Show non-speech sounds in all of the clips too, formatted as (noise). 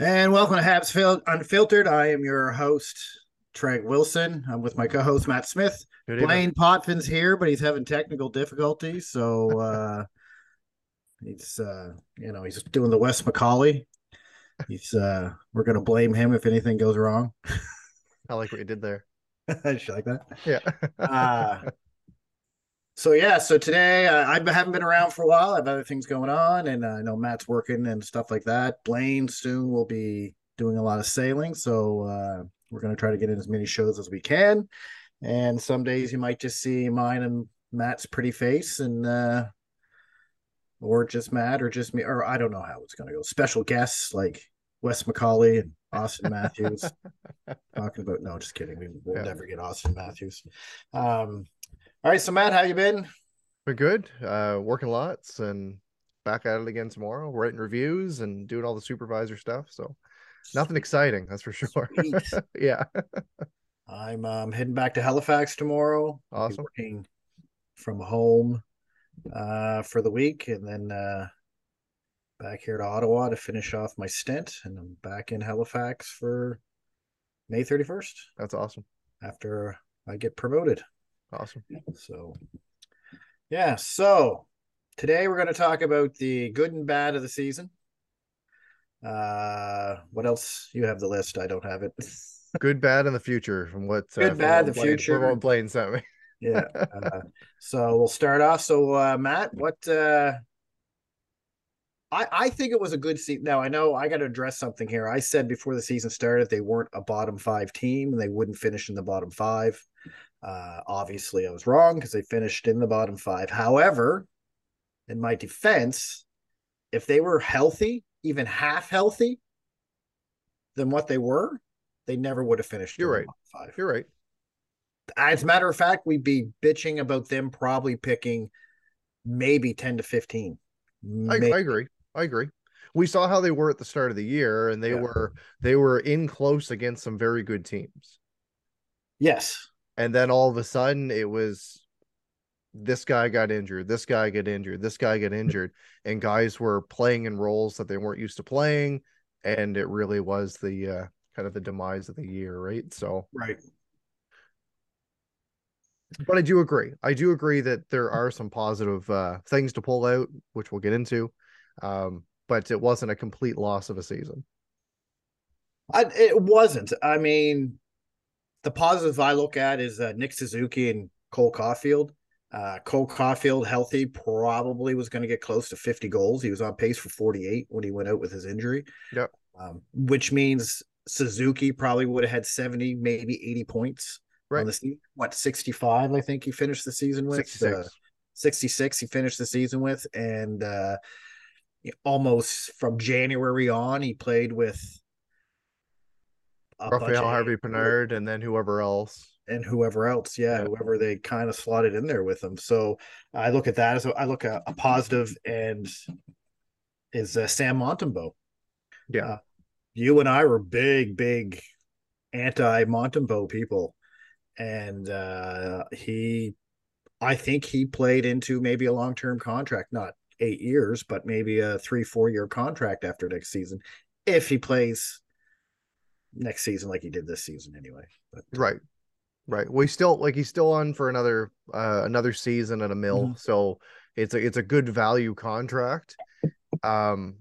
And welcome to Habs Fil- Unfiltered. I am your host, Treg Wilson. I'm with my co-host Matt Smith. Good. Blaine Putney's here, but he's having technical difficulties, so (laughs) uh, he's uh, you know he's doing the Wes McCauley. He's uh, we're gonna blame him if anything goes wrong. I like what you did there. (laughs) Shit like that. Yeah. (laughs) Uh, so yeah, so today uh, I haven't been around for a while. I have other things going on, and uh, I know Matt's working and stuff like that. Blaine soon will be doing a lot of sailing, so uh, we're going to try to get in as many shows as we can. And some days you might just see mine and Matt's pretty face, and uh, or just Matt, or just me, or I don't know how it's going to go. Special guests like Wes McCauley and Austin (laughs) Matthews talking about. No, just kidding. We will Yeah. never get Austin Matthews. Um, all right, so Matt, how you been? We're good. Uh working lots and back at it again tomorrow, writing reviews and doing all the supervisor stuff. So nothing exciting, that's for sure. (laughs) Yeah. I'm um, heading back to Halifax tomorrow. Awesome. Working from home uh, for the week, and then uh, back here to Ottawa to finish off my stint, and I'm back in Halifax for May 31st That's awesome. after I get promoted. Awesome. So, yeah. So today we're going to talk about the good and bad of the season. Uh, what else? You have the list. I don't have it. (laughs) Good, bad in the future from what uh, Good, from bad, the Blaine- future. From Blaine sent me. (laughs) yeah. (laughs) Uh, so we'll start off. So uh, Matt, what? Uh, I I think it was a good season. Now I know I got to address something here. I said before the season started they weren't a bottom five team and they wouldn't finish in the bottom five. Uh, obviously, I was wrong because they finished in the bottom five. However, in my defense, if they were healthy, even half healthy, than what they were, they never would have finished. You're the right. bottom Five. You're right. As a matter of fact, we'd be bitching about them probably picking maybe 10 to 15. I, I agree. I agree. We saw how they were at the start of the year, and they Yeah. were they were in close against some very good teams. yes. And then all of a sudden it was this guy got injured this guy got injured this guy got injured and guys were playing in roles that they weren't used to playing and it really was the uh kind of the demise of the year right so Right. but i do agree i do agree that there are some positive uh things to pull out which we'll get into um but it wasn't a complete loss of a season I, it wasn't. I mean, the positive I look at is uh, Nick Suzuki and Cole Caufield. Uh, Cole Caufield, healthy, probably was going to get close to 50 goals. He was on pace for 48 when he went out with his injury. Yep. Um, which means Suzuki probably would have had 70, maybe 80 points Right. on the season. What, 65, I think he finished the season with? 66 Uh, 66 he finished the season with and uh almost from january on he played with Raphael Harvey Pinard and then whoever else. And whoever else yeah, Yeah. whoever they kind of slotted in there with them so i look at that as a, i look at a positive and is uh, sam montembeault. Yeah. Uh, you and i were big big anti montembeault people. And uh he i think he played into maybe a long-term contract not eight years but maybe a three four year contract after next season if he plays next season like he did this season anyway but Right. Right. We still like he's still on for another uh another season at a mill. Mhm. So it's a it's a good value contract. Um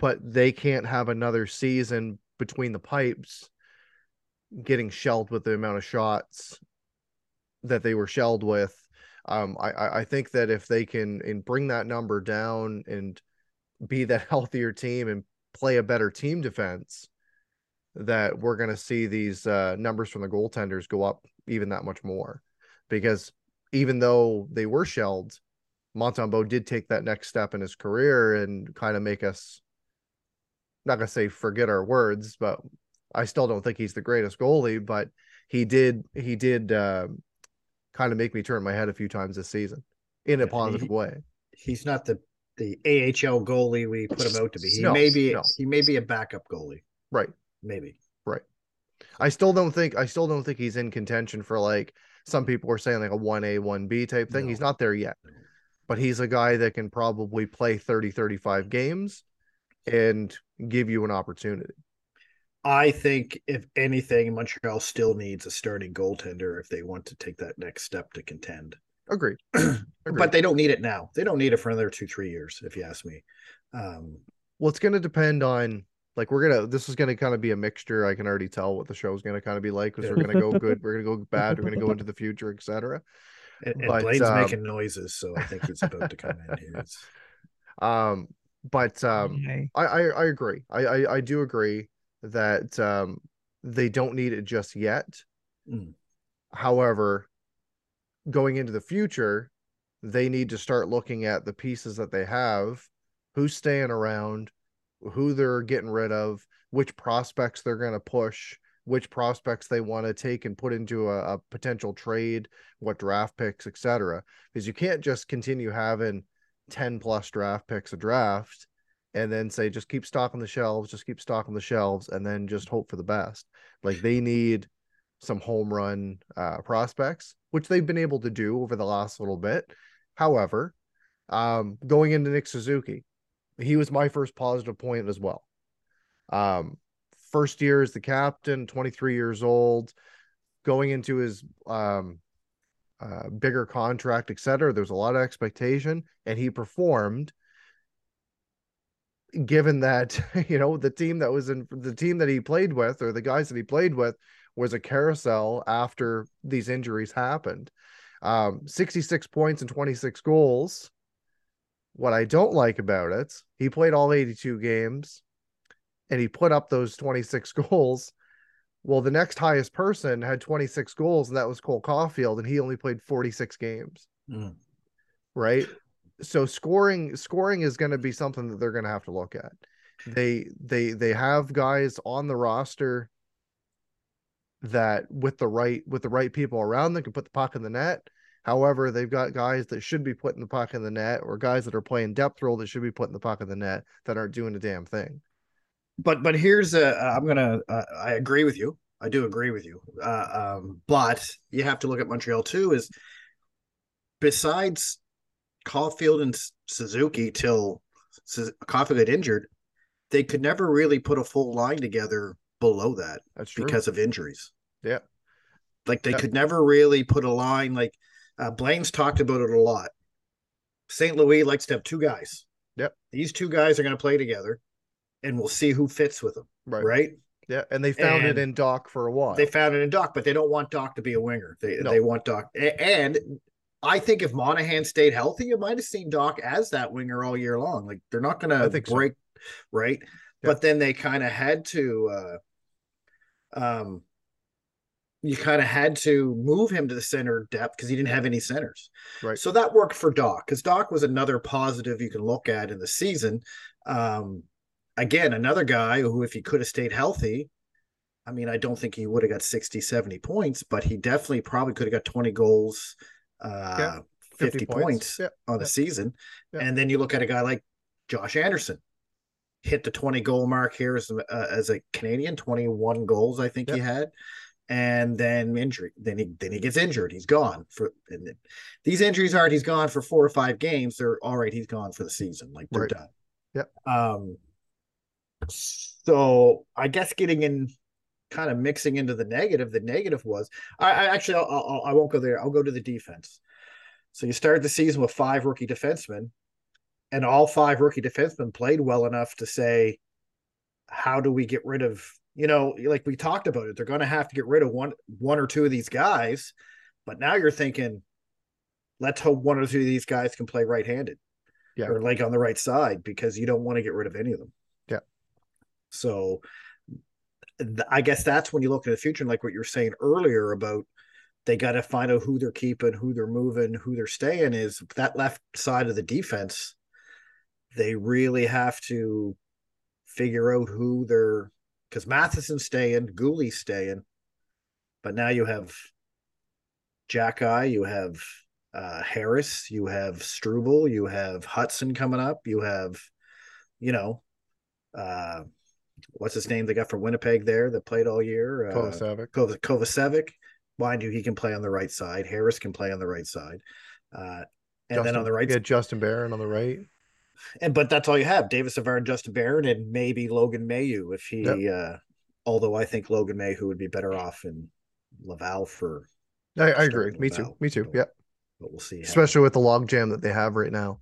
but they can't have another season between the pipes getting shelled with the amount of shots that they were shelled with. Um I I I think that if they can and bring that number down and be that (laughs) healthier team and play a better team defense, that we're going to see these uh, numbers from the goaltenders go up even that much more because even though they were shelled Montembeault did take that next step in his career and kind of make us not gonna say forget our words, but I still don't think he's the greatest goalie, but he did he did uh, kind of make me turn my head a few times this season in a positive he, way. He's not the the AHL goalie we put him out to be. He No, may be no. he may be a backup goalie, Right. Maybe. Right. I still don't think I still don't think he's in contention for like some people are saying like a 1A 1B type thing. No. He's not there yet. But he's a guy that can probably play 30 35 games and give you an opportunity. I think if anything, Montreal still needs a starting goaltender if they want to take that next step to contend. Agreed. (clears throat) Agreed. But they don't need it now. They don't need it for another two, three years, if you ask me. Um, well, it's going to depend on like we're gonna. This is going to kind of be a mixture. I can already tell what the show's going to kind of be like because Yeah. we're going to go good, we're going to go (laughs) bad, we're going to go into the future, etc. and, and But, Blaine's um, making noises, so I think he's about to come in here. It's- (laughs) Um, but um, Yay. I, I I agree. I, I I do agree that um they don't need it just yet. Mm. However, going into the future, they need to start looking at the pieces that they have, who's staying around, who they're getting rid of, which prospects they're going to push, which prospects they want to take and put into a, a potential trade, what draft picks, etc. Because you can't just continue having 10 plus draft picks a draft and then say just keep stocking the shelves, just keep stocking the shelves, and then just hope for the best. Like they need some home run uh, prospects, which they've been able to do over the last little bit. However, um, going into Nick Suzuki, he was my first positive point as well. Um, first year as the captain, 23 years old, going into his um, uh, bigger contract, etc. There was a lot of expectation, and he performed. Given that (laughs) you know the team that was in the team that he played with, or the guys that he played with, was a carousel after these injuries happened. Um, 66 points and 26 goals. What I don't like about it, he played all 82 games and he put up those 26 (laughs) goals. Well, the next highest person had 26 goals, and that was Cole Caufield, and he only played 46 games, Mm. right? So scoring scoring is going to be something that they're going to have to look at. They they they have guys on the roster that with the right with the right people around them can put the puck in the net. However, they've got guys that should be put in the puck in the net, or guys that are playing depth role that should be put in the puck in the net that aren't doing a damn thing. But but here's a I'm gonna uh, I agree with you. I do agree with you. Uh, um, but you have to look at Montreal too. Is besides Caufield and Suzuki till Caufield got injured, they could never really put a full line together below that That's because of injuries. Yeah. Like they Yeah. could never really put a line like uh, Blaine's talked about it a lot. St. Louis likes to have two guys. Yep. These two guys are going to play together, and we'll see who fits with them. right. Right. Yeah, and they found it in Doc for a while. They found it in Doc, but they don't want Doc to be a winger. They No. they want Doc, and I think if Monahan stayed healthy, you might have seen Doc as that winger all year long. Like they're not going to think so. break, right? But then they kind of had to, uh, um, you kind of had to move him to the center depth because he didn't have any centers. Right. So that worked for Doc because Doc was another positive you can look at in the season. Um, again, another guy who, if he could have stayed healthy, I mean, I don't think he would have got 60, 70 points, but he definitely probably could have got 20 goals, uh, Yeah, 50, points, Yeah, on the season. Yeah. And then you look at a guy like Josh Anderson, hit the 20 goal mark here as, uh, as a Canadian, 21 goals, I think he had. And then injury, then he then he gets injured. He's gone for and these injuries aren't he's gone for four or five games. They're all right, he's gone for the season. Like they're Right. done. Yep. Um so I guess getting in kind of mixing into the negative, the negative was I, I actually I'll, I'll, I won't go there. I'll go to the defense. So you started the season with five rookie defensemen, and all five rookie defensemen played well enough to say, how do we get rid of you know like we talked about it? They're going to have to get rid of one one or two of these guys, but now you're thinking, let's hope one or two of these guys can play right handed, Yeah. or like on the right side because you don't want to get rid of any of them. Yeah. So I guess that's when you look at the future and like what you were saying earlier about they got to find out who they're keeping, who they're moving, who they're staying. Is that left side of the defense? They really have to figure out who they're because Matheson's staying, Guhle's staying, but now you have Xhekaj, you have uh, Harris, you have Struble, you have Hudson coming up, you have, you know, uh, what's his name they got from Winnipeg there that played all year? Uh, Kovacevic. Kov- Kovacevic. Mind you, he can play on the right side. Harris can play on the right side. Uh, and Justin, then on the right you got Justin Barron on the right. And but that's all you have. Davis Savard and Justin Barron and maybe Logan Mailloux if he Yep. uh although I think Logan Mailloux would be better off in Laval for I, I agree. Me too. Me too. Yeah. but we'll see. Especially with the logjam that they have right now.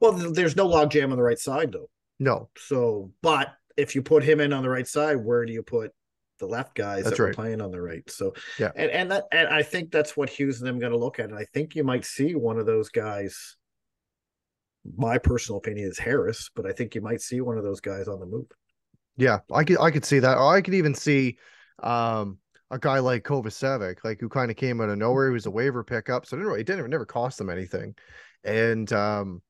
well, there's no logjam on the right side though. No, So, but if you put him in on the right side, where do you put the left guys That's that are right. playing on the right? So, Yeah. and and that and I think that's what Hughes and them going to look at, and I think you might see one of those guys. My personal opinion is Harris, but I think you might see one of those guys on the move. Yeah, I could I could see that. Or I could even see um a guy like Kovacevic, like who kind of came out of nowhere. He was a waiver pickup, so it didn't it didn't it never cost them anything. And um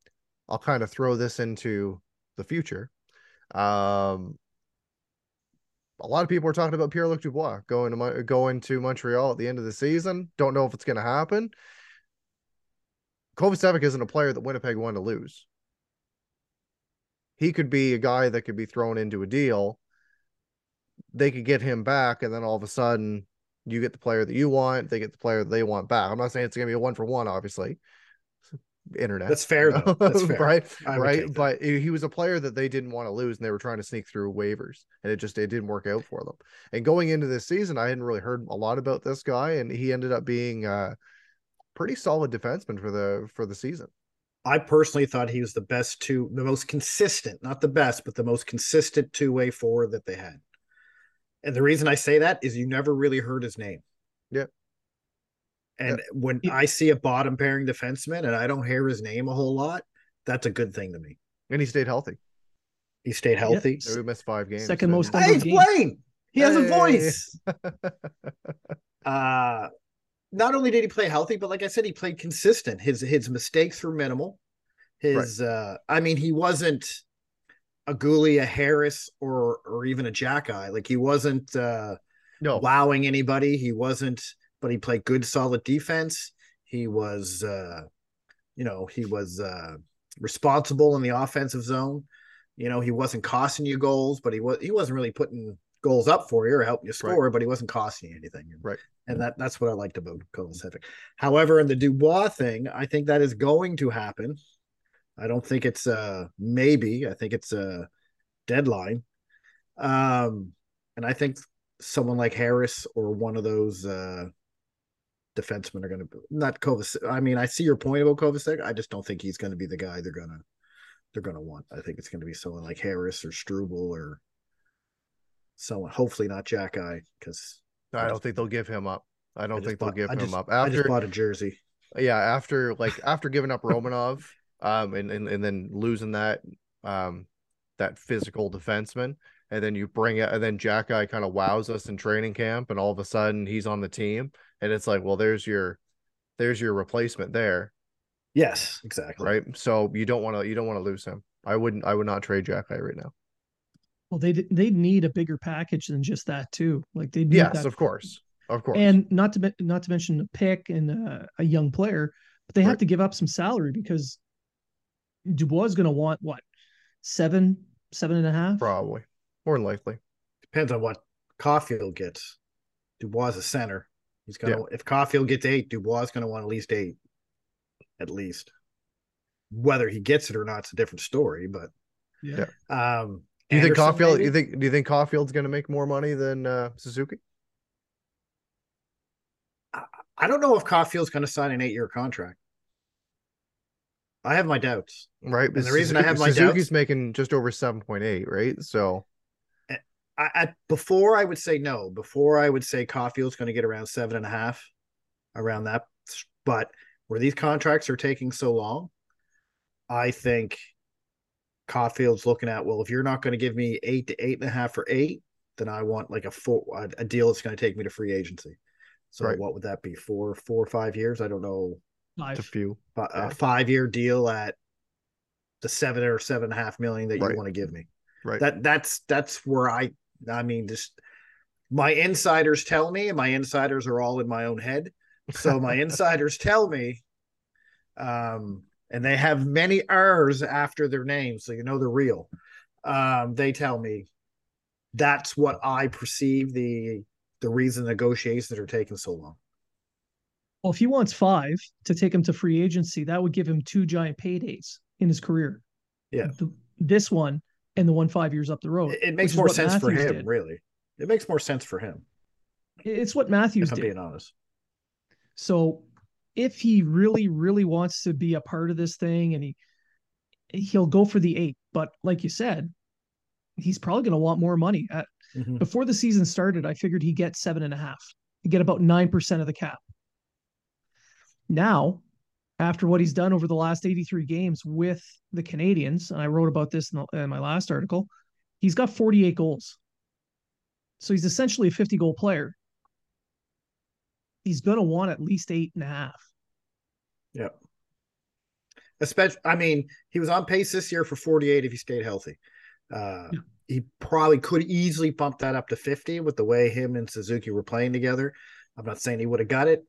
I'll kind of throw this into the future. Um a lot of people are talking about Pierre Luc Dubois going to going to Montreal at the end of the season. Don't know if it's going to happen. Kovacevic isn't a player that Winnipeg wanted to lose he could be a guy that could be thrown into a deal. They could get him back, and then all of a sudden, you get the player that you want. They get the player that they want back. I'm not saying it's going to be a one for one, obviously. Internet. That's fair, though. That's (laughs) fair. right? Right. But he was a player that they didn't want to lose, and they were trying to sneak through waivers, and it just it didn't work out for them. And going into this season, I hadn't really heard a lot about this guy, and he ended up being a pretty solid defenseman for the for the season. I personally thought he was the best two, the most consistent, not the best, but the most consistent two way forward that they had. And the reason I say that is you never really heard his name. Yeah. And when Yeah. I see a bottom pairing defenseman and I don't hear his name a whole lot, that's a good thing to me. And he stayed healthy. He stayed healthy. So we missed five games. Second most Hey, he's playing. He has a voice. (laughs) uh not only did he play healthy, but like I said, he played consistent. His his mistakes were minimal. His uh I mean, he wasn't a Guhle, a Harris, or or even a Xhekaj. Like he wasn't uh No, wowing anybody. He wasn't, but he played good solid defense. He was uh you know, he was uh responsible in the offensive zone. You know, he wasn't costing you goals, but he was he wasn't really putting goals up for you or helping you score, but he wasn't costing you anything. Right. And that that's what I liked about Kovacevic. However, in the Dubois thing, I think that is going to happen. I don't think it's uh maybe. I think it's a deadline. Um, and I think someone like Harris or one of those uh defensemen are going to not Kovacic. I mean, I see your point about Kovacic. I just don't think he's going to be the guy they're going to they're going to want. I think it's going to be someone like Harris or Struble or someone. Hopefully not Xhekaj because I don't think they'll give him up. I don't think they'll give I him just, up I just after. bought a jersey. Yeah, after like (laughs) after giving up Romanov, um, and and and then losing that, um, that physical defenseman, and then you bring it, and then Xhekaj kind of wows us in training camp, and all of a sudden he's on the team, and it's like, well, there's your, there's your replacement there, Yes, exactly. right? So you don't want to, you don't want to lose him. I wouldn't, I would not trade Xhekaj right now. Well, they they need a bigger package than just that too. Like they need Yes, that of course, of course. and not to not to mention a pick and uh, a young player, but they have Right. to give up some salary because Dubois is going to want what seven, seven and a half. probably more than likely. Depends on what Caufield gets. Dubois is a center. He's gonna if Caufield gets eight, Dubois is gonna want at least eight. At least. Whether he gets it or not, it's a different story. But Yeah. um Do you think Anderson, Caufield? maybe? You think? Do you think Caufield's going to make more money than uh, Suzuki? I don't know if Caufield's gonna sign an eight year contract. I have my doubts. Right. And the reason I have my Suzuki's doubts- making just over seven point eight, right? So I, I before I would say no. Before I would say Caufield's going to get around seven and a half, around that. But where these contracts are taking so long, I think Caufield's looking at well, if you're not going to give me eight to eight and a half for eight, then I want like a four a, a deal that's going to take me to free agency. So Right. what would that be? Four, four or five years? I don't know. It's a few. Fi- Yeah. A five year deal at the seven or seven and a half million that you Right. want to give me. Right. That that's that's where I I mean just my insiders tell me, and my insiders are all in my own head. So my (laughs) insiders tell me, um, and they have many R's after their names, so you know they're real. Um, they tell me that's what I perceive the the reason negotiations are taking so long. Well, if he wants five to take him to free agency, that would give him two giant paydays in his career. Yeah. The- this one and the one five years up the road. It, it makes more sense for him, did. really. It makes more sense for him, It's what Matthews if I'm did. being honest. So if he really, really wants to be a part of this thing and he he'll go for the eight. But like you said, he's probably gonna want more money. At, Mhm. before the season started, I figured he'd get seven and a half. He'd get about nine percent of the cap. Now, after what he's done over the last 83 games with the Canadiens, and I wrote about this in, the, in my last article, he's got 48 goals. So he's essentially a 50 goal player. He's going to want at least eight and a half. Yeah. Especially, I mean, he was on pace this year for 48 if he stayed healthy. Uh, Yeah. He probably could easily bump that up to 50 with the way him and Suzuki were playing together. I'm not saying he would have got it.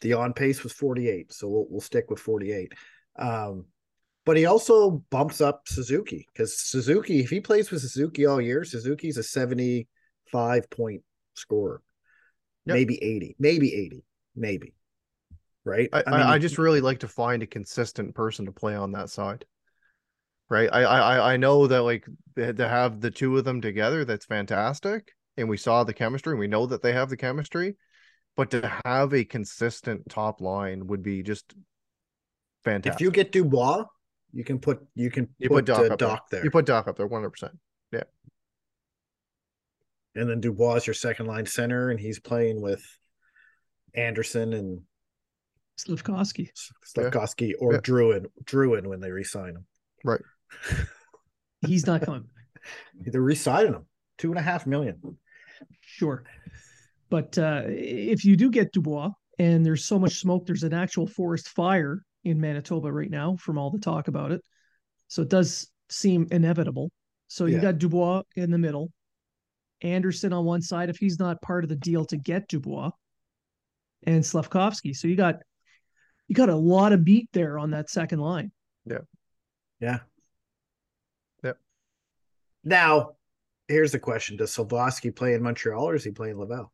The on pace was 48, so we'll, we'll stick with 48. Um, but he also bumps up Suzuki because Suzuki, if he plays with Suzuki all year, Suzuki's a 75 point scorer, Yep. maybe 80, maybe 80, maybe. Right. I, I, mean, I just really like to find a consistent person to play on that side. Right. I I I know that like to have the two of them together, that's fantastic. And we saw the chemistry and we know that they have the chemistry. But to have a consistent top line would be just fantastic. if you get Dubois, you can put you can You put, put Doc uh, up there. Doc there, you put Doc up there 100%. And then Dubois is your second line center, and he's playing with Anderson and Slafkovsky. Slafkovsky or Yeah. Drouin Drouin when they resign him. Right. (laughs) He's not coming. (laughs) They're resigning him two and a half million. Sure. But uh, if you do get Dubois and there's so much smoke, there's an actual forest fire in Manitoba right now from all the talk about it. So it does seem inevitable. So you Yeah. got Dubois in the middle, Anderson on one side, if he's not part of the deal to get Dubois, and Slafkovsky. So you got you got a lot of meat there on that second line. Yeah. Yeah. Yep. Now, here's the question: Does Slafkovsky play in Montreal or is he playing Laval?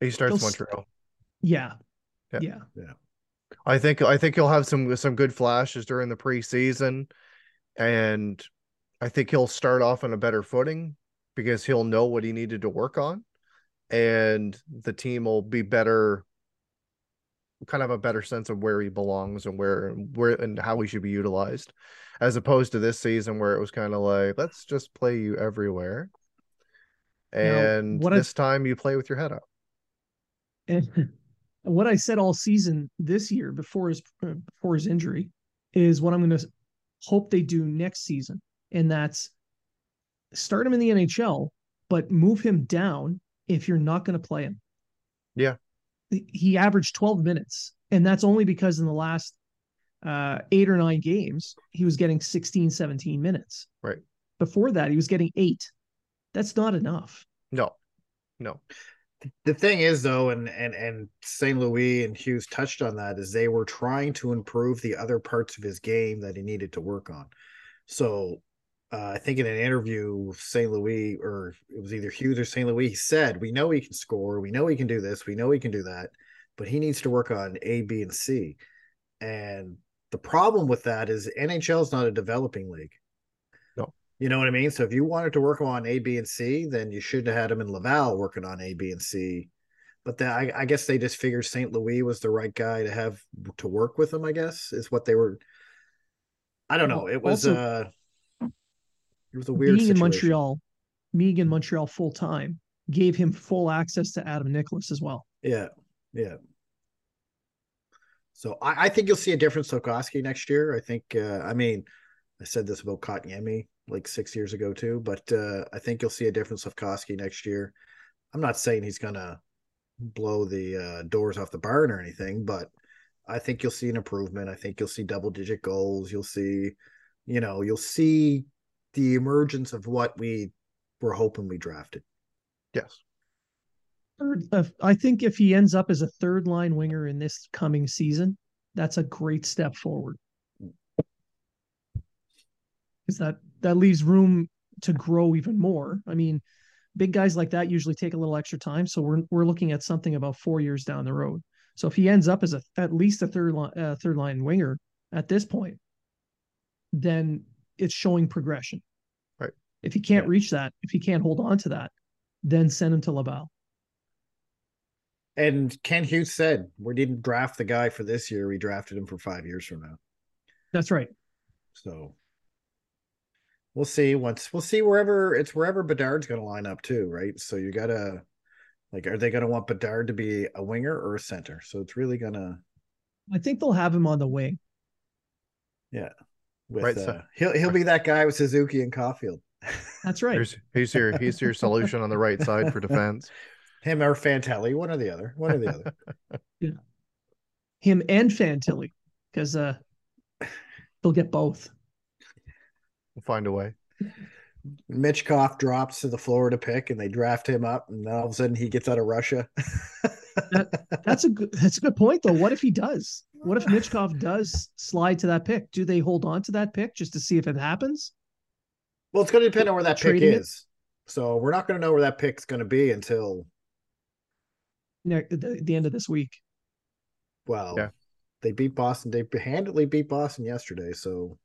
He starts He'll s- Montreal. Yeah. Yeah. Yeah. I think I think he'll have some some good flashes during the preseason, and I think he'll start off on a better footing because he'll know what he needed to work on, and the team will be better, kind of a better sense of where he belongs and where where and how he should be utilized, as opposed to this season where it was kind of like let's just play you everywhere, and I- this time you play with your head up. And (laughs) what I said all season this year before his before his injury is what I'm going to hope they do next season, and that's start him in the NHL, but move him down if you're not going to play him. Yeah. He- averaged 12 minutes, and that's only because in the last uh, eight or nine games he was getting 16, 17 minutes. Right. Before that, he was getting eight. That's not enough. No, no. the thing is though and and and st louis and hughes touched on that is they were trying to improve the other parts of his game that he needed to work on so uh, i think in an interview with st louis or it was either hughes or st louis he said we know he can score we know he can do this we know he can do that but he needs to work on a b and c and the problem with that is nhl is not a developing league No. you know what I mean? So if you wanted to work on A, B, and C, then you should have had him in Laval working on A, B, and C. But that I, I guess they just figured St. Louis was the right guy to have to work with him. I guess is what they were. I don't know. It was Also- uh, it was a weird being in. Montreal, being in Montreal full time gave him full access to Adam Nicholas as well. Yeah, yeah. So I, I think you'll see a different Slafkovsky next year. I think. Uh, I mean, I said this about Kotkaniemi like six years ago too, but uh, I think you'll see a different Slafkovsky next year. I'm not saying he's gonna blow the uh, doors off the barn or anything, but I think you'll see an improvement. I think you'll see double digit goals. You'll see, you know, you'll see the emergence of what we were hoping we drafted. Yes. Third, uh, I think if he ends up as a third line winger in this coming season, that's a great step forward. Because that that leaves room to grow even more. I mean, big guys like that usually take a little extra time, so we're we're looking at something about four years down the road. So if he ends up as a at least a third line uh, third line winger at this point, then it's showing progression. Right. If he can't Yeah. reach that, if he can't hold on to that, then send him to Laval. And Kent Hughes said we didn't draft the guy for this year. We drafted him for five years from now. That's right. So we'll see. Once we'll see wherever it's wherever Bedard's going to line up too, right? So you gotta like, are they going to want Bedard to be a winger or a center? So it's really gonna I think they'll have him on the wing. With Right, uh, so- he'll he'll be that guy with Suzuki and Caufield. That's right. Here's he's your he's your solution on the right side for defense. (laughs) Him or Fantilli, one or the other, one or the other. (laughs) yeah, Him and Fantilli, because uh, they'll get both. We'll find a way. Michkov drops to the Florida pick, and they draft him up, and then all of a sudden he gets out of Russia. (laughs) That's a good. That's a good point, though. What if he does? What if Michkov does slide to that pick? Do they hold on to that pick just to see if it happens? well, it's going to depend on where that pick is. it? is. So we're not going to know where that pick's going to be until Ne- the, the end of this week. well, Yeah. they beat Boston. They handily beat Boston yesterday. So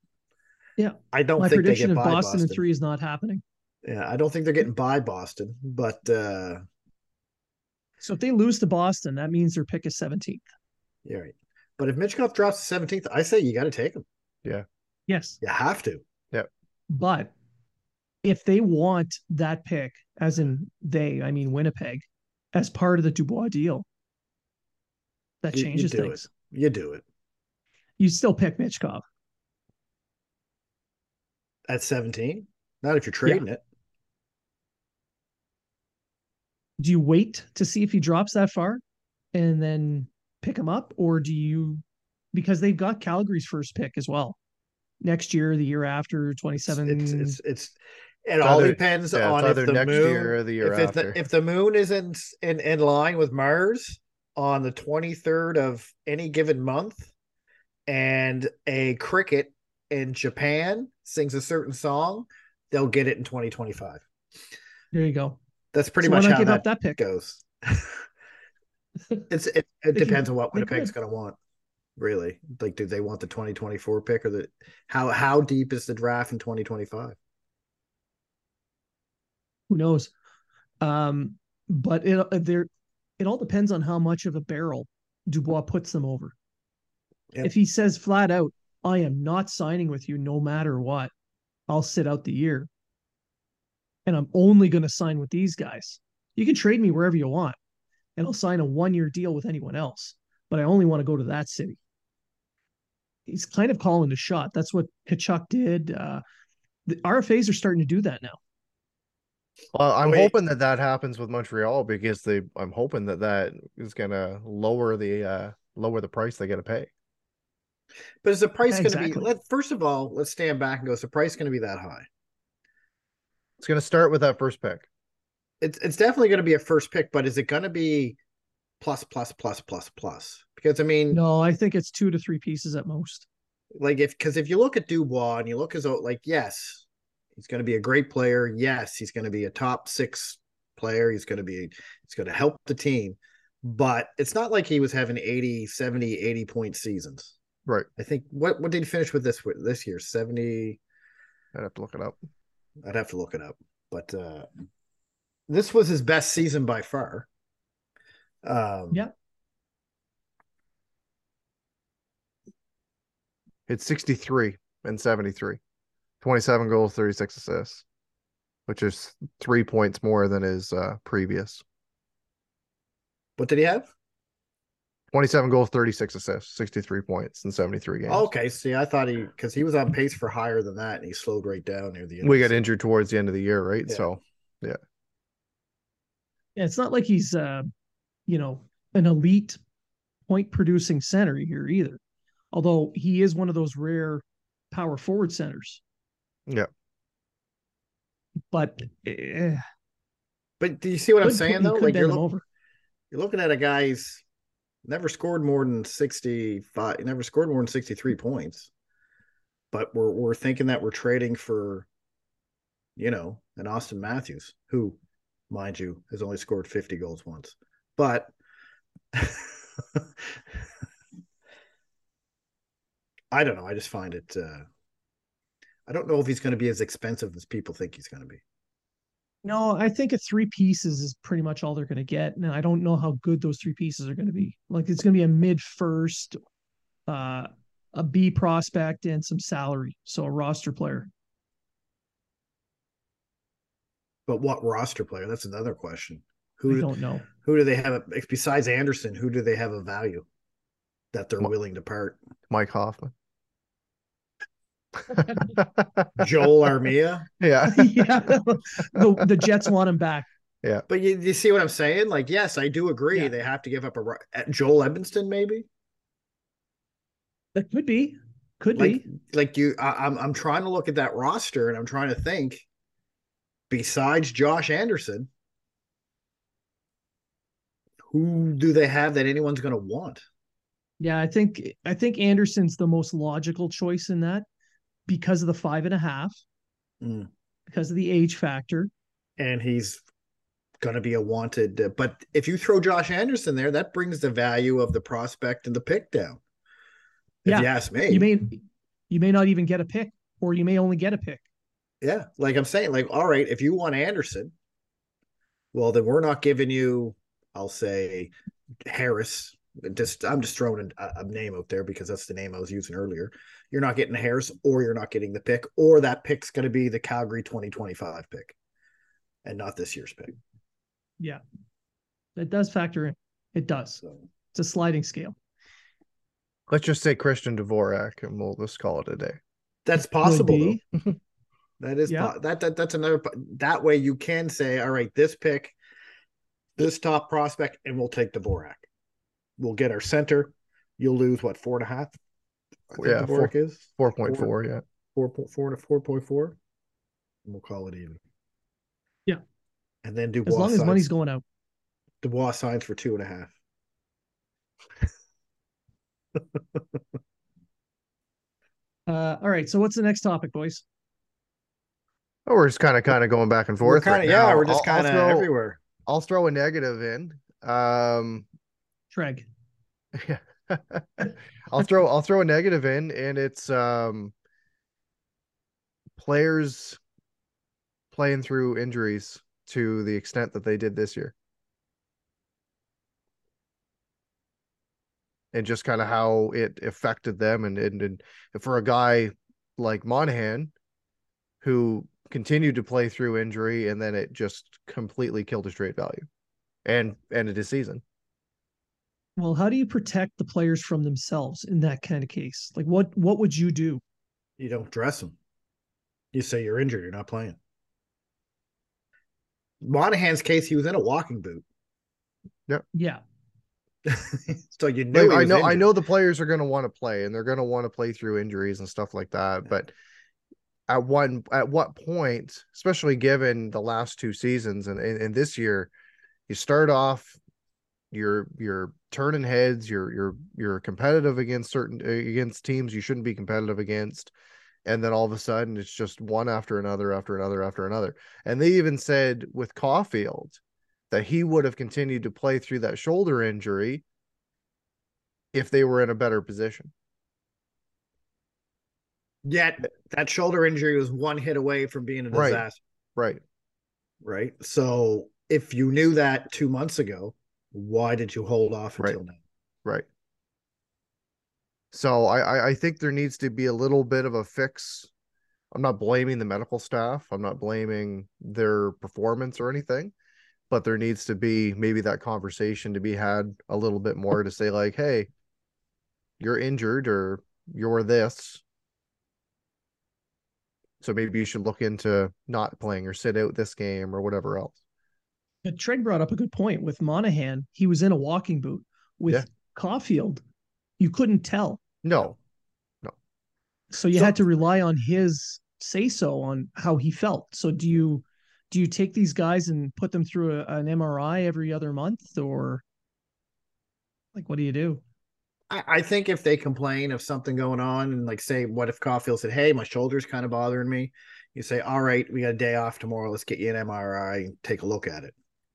Yeah. I don't My think they prediction get of by Boston, Boston. in three is not happening. Yeah, I don't think they're getting by Boston, but uh So if they lose to Boston, that means their pick is 17th. yeah, right. But if Michkov drops to seventeenth, I say you got to take him. Yeah. Yes, You have to. Yeah. But if they want that pick, as in they, I mean Winnipeg, as part of the Dubois deal, that You- you changes do it. things. You do it You still pick Michkov. at seventeen. Not if you're trading it. do you wait to see if he drops that far and then pick him up or do you because they've got calgary's first pick as well next year the year after 27 it's it's, it's it all either- depends Yeah, on if either the next moon, year or the year if, after. the, if the moon is in, in in line with Mars on the 23rd of any given month, and a cricket in Japan sings a certain song, they'll get it in 2025. there you go That's pretty So much how that that pick goes. (laughs) it's it, it depends on what Winnipeg's going to want. Really, like, do they want the 2024 pick or the how how deep is the draft in 2025? who knows? Um but it there it all depends on how much of a barrel dubois puts them over. Yep. if he says flat out i am not signing with you no matter what. I'll sit out the year. And i'm only going to sign with these guys. You can trade me wherever you want and i'll sign a one year deal with anyone else but i only want to go to that city he's kind of calling the shot that's what Tkachuk did uh the rfas are starting to do that now Well, I'm Wait. hoping that that happens with Montreal because they. I'm hoping that that is gonna lower the uh lower the price they got to pay. But is the price Yeah, going to exactly. be? Let first of all, let's stand back and go. Is the price going to be that high? It's gonna start with that first pick. It's it's definitely going to be a first pick, but is it going to be plus plus plus plus plus? Because I mean, No, I think it's two to three pieces at most. like if because if you look at Dubois and you look as though like yes, he's going to be a great player. Yes, he's going to be a top six player. He's going to be he's going to help the team, but it's not like he was having 80, 70, 80 point seasons. Right. I think what what did he finish with this this year? 70 I'd have to look it up. I'd have to look it up, but uh this was his best season by far. Um Yeah. It's 63 and 73. 27 goals, 36 assists, which is three points more than his uh, previous. What did he have? 27 goals, 36 assists, 63 points in 73 games. Okay, see, I thought he because he was on pace for higher than that, and he slowed right down near the end. we got season. injured towards the end of the year, right? Yeah. So Yeah, it's not like he's uh you know, an elite point producing center here either. Although he is one of those rare power forward centers. Yeah. But eh, But do you see what I'm saying he though? Like you're, look- over. you're looking at a guy's never scored more than 65, never scored more than 63 points. But we're we're thinking that we're trading for, you know, an Austin Matthews, who, mind you, has only scored 50 goals once. But (laughs) I don't know. I just find it uh I don't know if he's going to be as expensive as people think he's going to be. No, I think a three pieces is pretty much all they're going to get. And I don't know how good those three pieces are going to be. Like it's going to be a mid first, uh, a B prospect, and some salary. So a roster player. But what roster player? That's another question. I Who don't know. who do they have besides Anderson? Who do they have a value that they're Mo- willing to part? Mike Hoffman. (laughs) Joel Armia. yeah. (laughs) yeah, the, the Jets want him back. Yeah. But you, you see what I'm saying? Like, yes, I do agree. Yeah. They have to give up a ro- at eh, Joel Edmundson, maybe. That could be, could Like, be. like you, I, I'm I'm trying to look at that roster and I'm trying to think. Besides Josh Anderson, who do they have that anyone's going to want? Yeah, I think I think Anderson's the most logical choice in that because of the five and a half, Mm. because of the age factor. and he's going to be a wanted. uh, but if you throw Josh Anderson there, that brings the value of the prospect and the pick down. If Yeah, you ask me, You may you may not even get a pick, or you may only get a pick. Yeah, like I'm saying, like all right, if you want Anderson, well then we're not giving you, I'll say, Harris. Just I'm just throwing a, a name out there because that's the name I was using earlier. You're not getting Harris, or you're not getting the pick, or that pick's going to be the Calgary 2025 pick, and not this year's pick. Yeah, it does factor in. It does. So It's a sliding scale. Let's just say Christian Dvorak and we'll just call it a day. that's possible. (laughs) be. though. That is Yeah. that, that that's another that way you can say, all right, this pick, this top prospect, and we'll take the Dvorak. We'll get our center. You'll lose what four and a half? I think Yeah, Dvorak is Four point four, yeah. four point four to four point four. And we'll call it even. Yeah. And then Dubois As long as signs, money's going out. Dubois signs for two and a half. (laughs) Uh, all right. So what's the next topic, boys? Oh, we're just kind of kind of going back and We're forth. kind right yeah, now. we're just I'll- I'll kind of throw- everywhere. I'll throw a negative in. Um Treg. (laughs) yeah. I'll throw I'll throw a negative in and it's um players playing through injuries to the extent that they did this year. And just kind of how it affected them and, and and for a guy like Monahan who continued to play through injury and then it just completely killed his trade value and ended his season. Well, how do you protect the players from themselves in that kind of case? Like, what what would you do? You don't dress them. You say you're injured, you're not playing. Monahan's case, he was in a walking boot. Yeah, Yeah. (laughs) so you know I was know I know the players are going to want to play and they're going to want to play through injuries and stuff like that, but at one at what point, especially given the last two seasons and, and, and this year, you start off you're you're turning heads, you're you're you're competitive against certain uh, against teams you shouldn't be competitive against and then all of a sudden it's just one after another after another after another. And they even said with Caufield that he would have continued to play through that shoulder injury if they were in a better position. Yet that shoulder injury was one hit away from being a disaster. Right. Right. So if you knew that two months ago, why did you hold off Right. until now? Right. So I I think there needs to be a little bit of a fix. I'm not blaming the medical staff. I'm not blaming their performance or anything, but there needs to be maybe that conversation to be had a little bit more to say like, hey, you're injured or you're this. So maybe you should look into not playing or sit out this game or whatever else. But Treg brought up a good point with Monahan. He was in a walking boot. With Yeah. Caufield, you couldn't tell. No, So you So- had to rely on his say so on how he felt. So do you do you take these guys and put them through a, an MRI every other month or like what do you do? I, I think if they complain of something going on and like say, what if Caufield said, Hey, my shoulder's kind of bothering me? You say, All right, we got a day off tomorrow. Let's get you an MRI and take a look at it.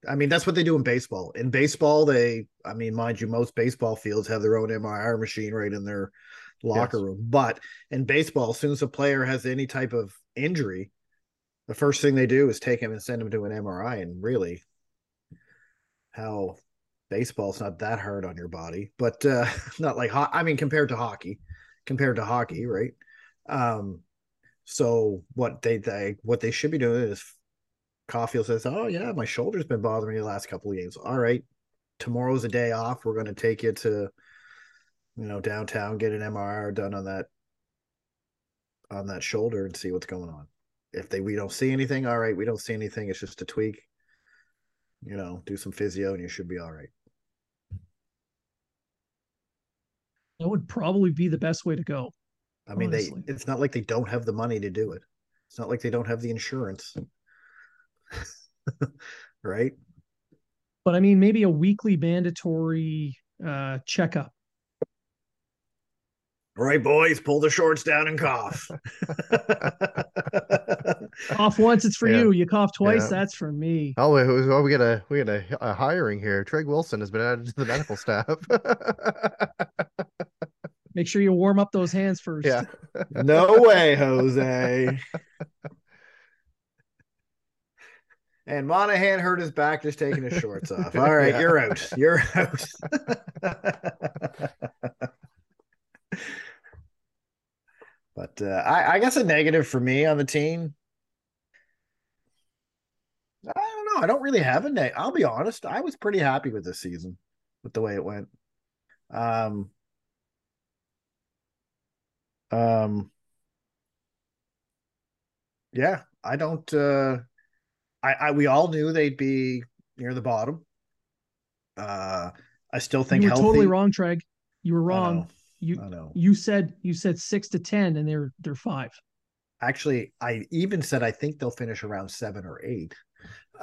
I mean, that's what they do in baseball. In baseball, they I mean, mind you, most baseball fields have their own MRI machine right in their locker Yes. room. But in baseball, as soon as a player has any type of injury, the first thing they do is take him and send him to an MRI. And really, how baseball's not that hard on your body, but uh (laughs) not like ho- I mean compared to hockey, compared to hockey, right? Um so what they they what they should be doing is Caufield says, "Oh yeah, my shoulder's been bothering me the last couple of games. All right, tomorrow's a day off. We're going to take you to you know downtown, get an MRI done on that on that shoulder and see what's going on. If they we don't see anything, all right, we don't see anything. It's just a tweak. You know, do some physio and you should be all right. That would probably be the best way to go. I mean, Honestly. they it's not like they don't have the money to do it. It's not like they don't have the insurance. (laughs) right? But I mean maybe a weekly mandatory uh checkup. All right, boys, pull the shorts down and cough. (laughs) Cough once, it's for Yeah. you. You cough twice, Yeah. that's for me. Oh, wait, who's- oh, we got a we got a, a hiring here. Treg Wilson has been added to the medical staff. (laughs) Make sure you warm up those hands first. yeah, (laughs) no way, Jose. And Monahan hurt his back just taking his shorts off. All right, Yeah. you're out. You're out. But uh, I, I guess a negative for me on the team. I don't know. I don't really have a neg. I'll be honest. I was pretty happy with this season, with the way it went. Um. Um. Yeah, I don't. uh I, I we all knew they'd be near the bottom. Uh, I still think you were healthy. totally wrong, Treg. You were wrong. You I know. you said you said six to ten and they're they're five. Actually, I even said I think they'll finish around seven or eight.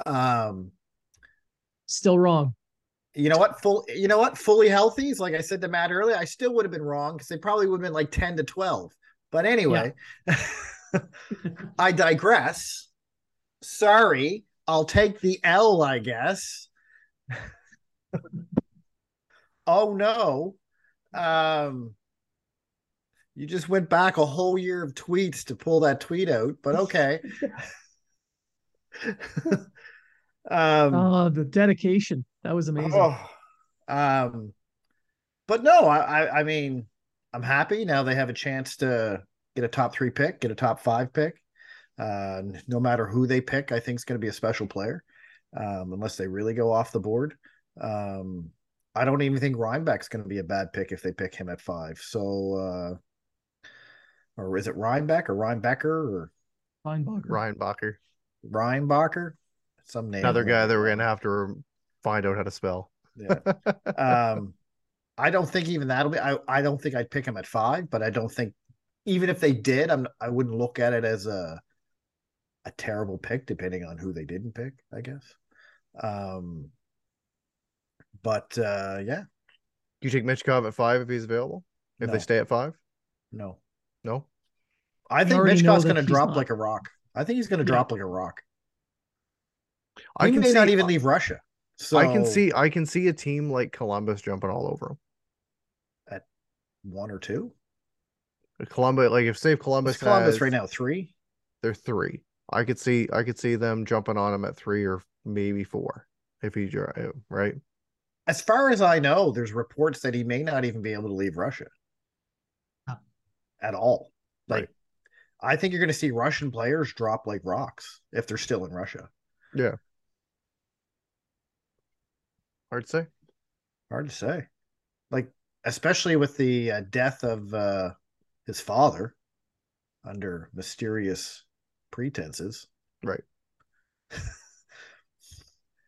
Um, Still wrong. you know what? Full. You know what? Fully healthy. Is like I said to Matt earlier, I still would have been wrong because they probably would have been like ten to twelve. But anyway, (laughs) I digress. Sorry, I'll take the L. I guess. (laughs) oh no. Um. You just went back a whole year of tweets to pull that tweet out, but okay. (laughs) (laughs) um, Oh, the dedication. That was amazing. Oh, um, but no, I, I, I mean, I'm happy now. They have a chance to get a top three pick, get a top five pick. Uh, no matter who they pick, I think is going to be a special player, um, unless they really go off the board. Um, I don't even think Rhinebeck's going to be a bad pick if they pick him at five. So, uh, or is it Rhinebeck or Rhinebecker or Feinbacher. Ryan Bacher, Rheinbacher? Some name. another guy that we're gonna have to find out how to spell. Yeah. um I don't think even that'll be I, I don't think I'd pick him at five, but I don't think even if they did, I'm I wouldn't look at it as a a terrible pick, depending on who they didn't pick, I guess. Um but uh yeah, Do you take Michkov at five if he's available? If No. they stay at five? no. No. I think already Michkov's gonna drop not. like a rock. I think he's gonna Yeah. drop like a rock. I He can may see, not even leave Russia. So I can see I can see a team like Columbus jumping all over him. At one or two. Columbus, like if say if Columbus, What's Columbus has- right now? Three? they're three. I could see I could see them jumping on him at three or maybe four if he dri- right. As far as I know, there's reports that he may not even be able to leave Russia Huh. at all. Like, Right. I think you're going to see Russian players drop like rocks if they're still in Russia. Yeah. Hard to say. Hard to say. Like, especially with the uh, death of uh, his father under mysterious pretenses. Right. (laughs)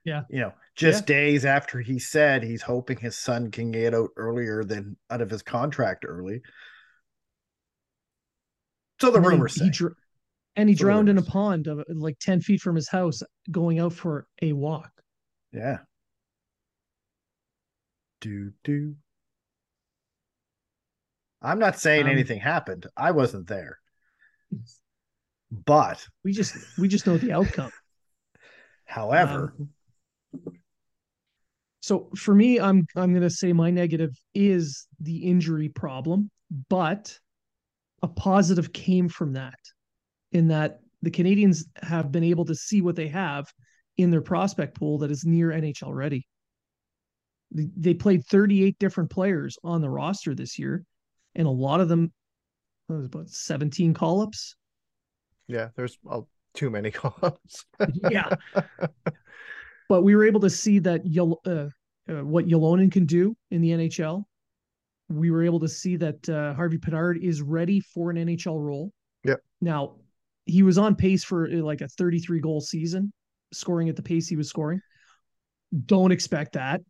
Yeah. You know, just days after he said he's hoping his son can get out earlier than out of his contract early. So the And rumors he, he dr- and he So drowned in a pond of like 10 feet from his house going out for a walk. yeah. Do do. I'm not saying Um, anything happened. I wasn't there. But We just we just know the outcome. (laughs) however, Um, so for me, I'm I'm going to say my negative is the injury problem, but a positive came from that, in that the Canadiens have been able to see what they have in their prospect pool that is near NHL ready. They, played 38 different players on the roster this year, and a lot of them, was about 17 call ups. Yeah, there's uh, too many (laughs) call ups. Yeah. (laughs) but we were able to see that Yel- uh, uh, what Ylonen can do in the NHL. We were able to see that uh, Harvey Pinard is ready for an NHL role. Yeah. Now, he was on pace for uh, like a 33 goal season, scoring at the pace he was scoring. Don't expect that.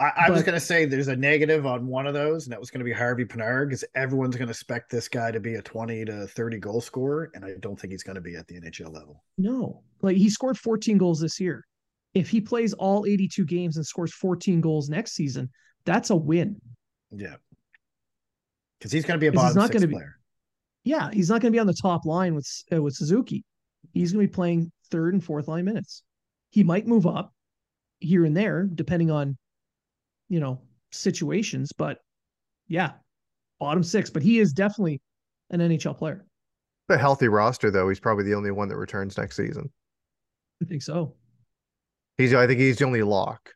I, I was going to say there's a negative on one of those, and that was going to be Harvey Pinard because everyone's going to expect this guy to be a 20 to 30 goal scorer, and I don't think he's going to be at the NHL level. No, like he scored 14 goals this year. If he plays all 82 games and scores 14 goals next season, that's a win. Yeah. Because he's going to be a 'Cause he's bottom not six gonna be- player. yeah, he's not going to be on the top line with uh, with Suzuki. He's going to be playing third and fourth line minutes. He might move up here and there depending on you know situations, but yeah, bottom six. But he is definitely an NHL player. a healthy roster though. He's probably the only one that returns next season. I think so. He's I think he's the only lock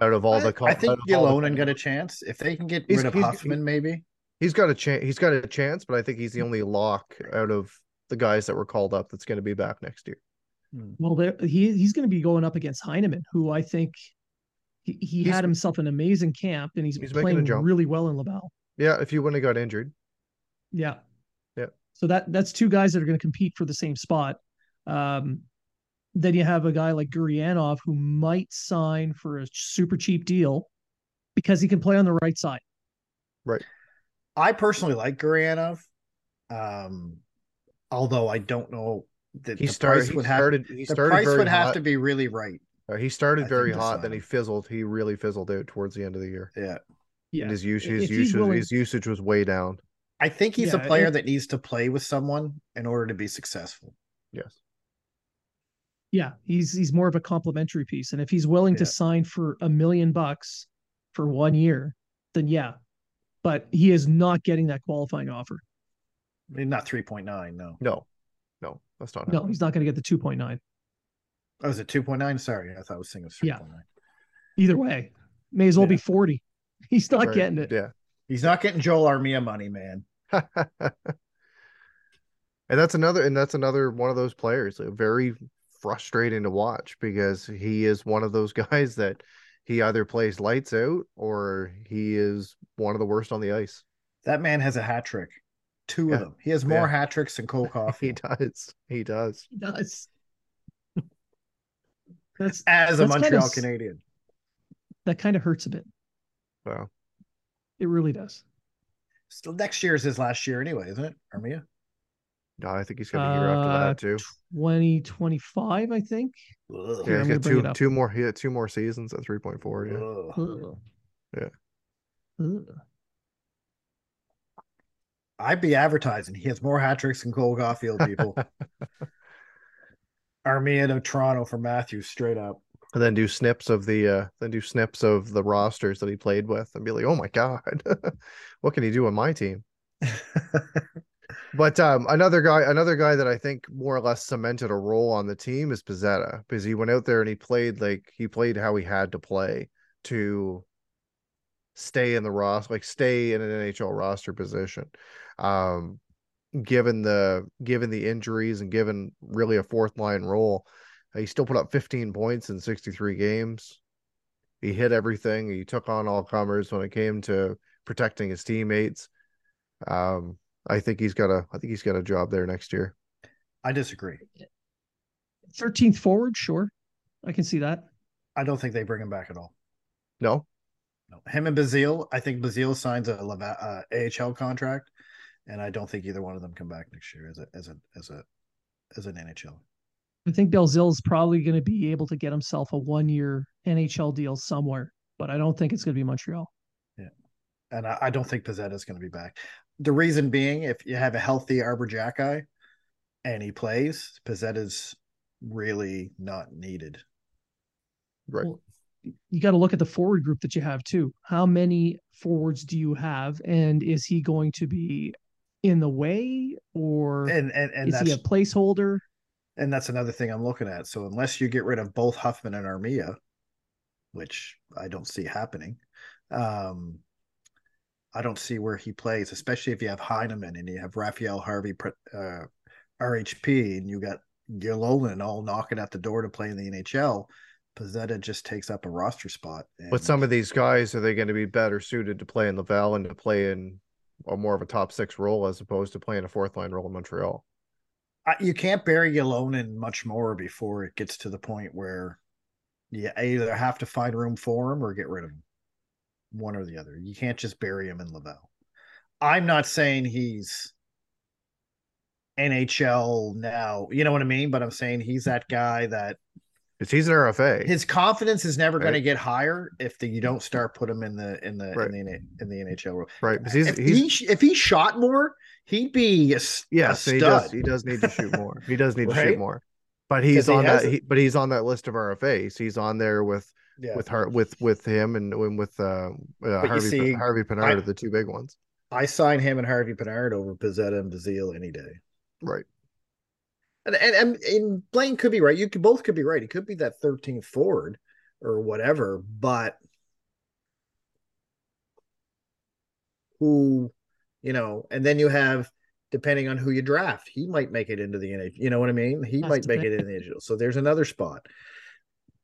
out of all I, the. I think out of all the- Ylonen got a chance. If they can get He's- rid of he's- Hoffman, maybe. He's got a chance. He's got a chance, but I think he's the only lock out of the guys that were called up that's going to be back next year. Well, there, he he's going to be going up against Heineman, who I think he, he had himself an amazing camp and he's, He's making a playing jump. really well in Laval. Yeah, if you wouldn't have got injured, Yeah. Yeah. So that that's two guys that are going to compete for the same spot. Um, then you have a guy like Gurianov who might sign for a super cheap deal because he can play on the right side. Right. I personally like Gurianov. Um, although I don't know that he the started. price He would have started. The price very would have to be really right. Uh, he started I very hot, then he fizzled. He really fizzled out towards the end of the year. Yeah. Yeah. And his use If his usage willing- his usage was way down. I think he's a player if- that needs to play with someone in order to be successful. Yes. Yeah, he's he's more of a complimentary piece, and if he's willing to sign for a million bucks for one year, then yeah. But he is not getting that qualifying offer. I mean, not 3.9, no. No, no, that's not. No, happening. he's not going to get the two point nine. Oh, is it 2.9? Sorry, I thought I was thinking it was Yeah. 3.9. Either way, may as well be forty. (laughs) He's not Right, getting it. Yeah. He's not getting Joel Armia money, man. (laughs) and that's another and that's another one of those players like, very frustrating to watch because he is one of those (laughs) guys that he either plays lights out or he is one of the worst on the ice That man has a hat trick. Two Yeah. of them. He has more Yeah. hat tricks than Cole (laughs) he does he does He does. (laughs) That's as a That's kinda Montreal Canadien. that kind of hurts a bit. wow It really does. Still, next year is his last year anyway, isn't it? Armia? No i think he's got a year after Uh, that too 2025, I think. Ugh. Yeah I'm got two two more he had two more seasons at 3.4 yeah Ugh. Ugh. Yeah. Ugh. I'd be advertising. He has more hat tricks than Cole Caufield, people. (laughs) Armia to Toronto for Matthews, straight up. and then do snips of the uh then do snips of the rosters that he played with and be like oh my god (laughs) what can he do on my team (laughs) But um, another guy, another guy that I think more or less cemented a role on the team is Pezzetta because he went out there and he played like he played how he had to play to stay in the roster, like stay in an NHL roster position. Um, given the given the injuries and given really a fourth line role, he still put up 15 points in 63 games. He hit everything. He took on all comers when it came to protecting his teammates. Um, I think he's got a I think he's got a job there next year. I disagree. 13th forward, sure. I can see that. I don't think they bring him back at all. No, No, him and Belzile. I think Belzile signs a Leva- uh, AHL contract, and I don't think either one of them come back next year as a as a as a as an NHL. I think Belzile's probably going to be able to get himself a one year NHL deal somewhere, but I don't think it's going to be Montreal. Yeah, and I, I don't think Pezzetta is going to be back. The reason being, if you have a healthy Arber Xhekaj and he plays, Pezzetta's really not needed. right. Well, you got to look at the forward group that you have too. How many forwards do you have, and is he going to be in the way, or And and and is he a placeholder? and that's another thing I'm looking at. So unless you get rid of both Hoffman and Armia, which I don't see happening, um, I don't see where he plays, especially if you have Heineman and you have Raphael Harvey, uh, RHP, and you got Ylonen all knocking at the door to play in the NHL. Pezzetta just takes up a roster spot. But some of these guys are they going to be better suited to play in Laval and to play in a more of a top six role as opposed to playing a fourth line role in Montreal? I- you can't bury Ylonen much more before it gets to the point where you either have to find room for him or get rid of him. One or the other. You can't just bury him in Laval. I'm not saying he's NHL now, you know what I mean? But I'm saying he's that guy that Because he's an RFA. his confidence is never going to get higher if the, you don't start put him in the in the Right. in the in the NHL role. right. Because he's, if he's he if he shot more, he'd be a, s- a yes, he stud. does. He does need to shoot more. He does need to shoot more. But he's on has that. He, but he's on that list of RFAs. He's on there with yeah. with her with with him and, and with uh, uh Harvey see, Harvey Pinard I- are the two big ones. I sign him and Harvey Pinard over Pezzetta and Belzile any day. Right. And, and and and Blaine could be right. You could both could be right. He could be that 13th forward or whatever, but who, you know, and then you have depending on who you draft, he might make it into the NHL. You know what I mean? He Has might make it in the NHL. So there's another spot.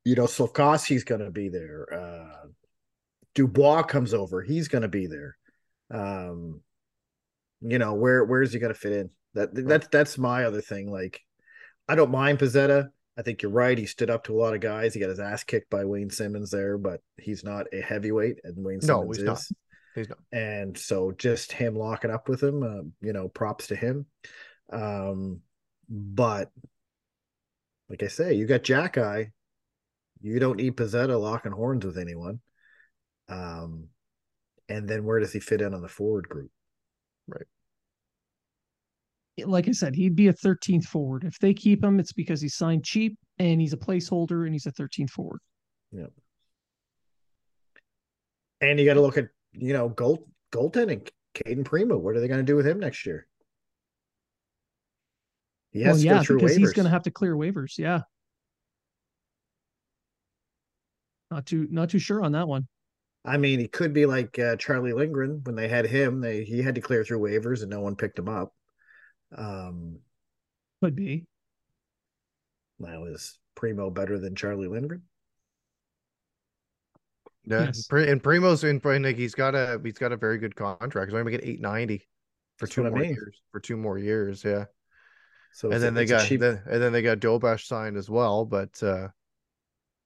You know, Slafkovsky's going to be there. Uh, Dubois comes over. He's going to be there. Um, you know, where where's he going to fit in? That that's that's my other thing. Like, I don't mind Pezzetta. I think you're right. He stood up to a lot of guys. He got his ass kicked by Wayne Simmonds there, but he's not a heavyweight, and Wayne No, Simmonds he's not. is. He's not. And so just him locking up with him, uh, you know, props to him. Um, but like I say, you got Xhekaj. You don't need Pezzetta locking horns with anyone. Um, and then where does he fit in on the forward group? Right. Like I said, he'd be a 13th forward. If they keep him, it's because he's signed cheap and he's a placeholder and he's a 13th forward. Yeah. And you got to look at you know goal goaltending. Cayden Primeau, what are they going to do with him next year? He has well, to yeah, go through because waivers. he's going to have to clear waivers. Yeah. Not too not too sure on that one. I mean, he could be like uh, Charlie Lindgren when they had him. They he had to clear through waivers and no one picked him up. Um, Could be. now is Primeau better than Charlie Lindgren? Yeah, Yes. And Primeau's in. Like he's got a he's got a very good contract. He's only making eight ninety for That's two what I more mean. years. For two more years, yeah. So and then they got cheap- then, and then they got Dobash signed as well, but uh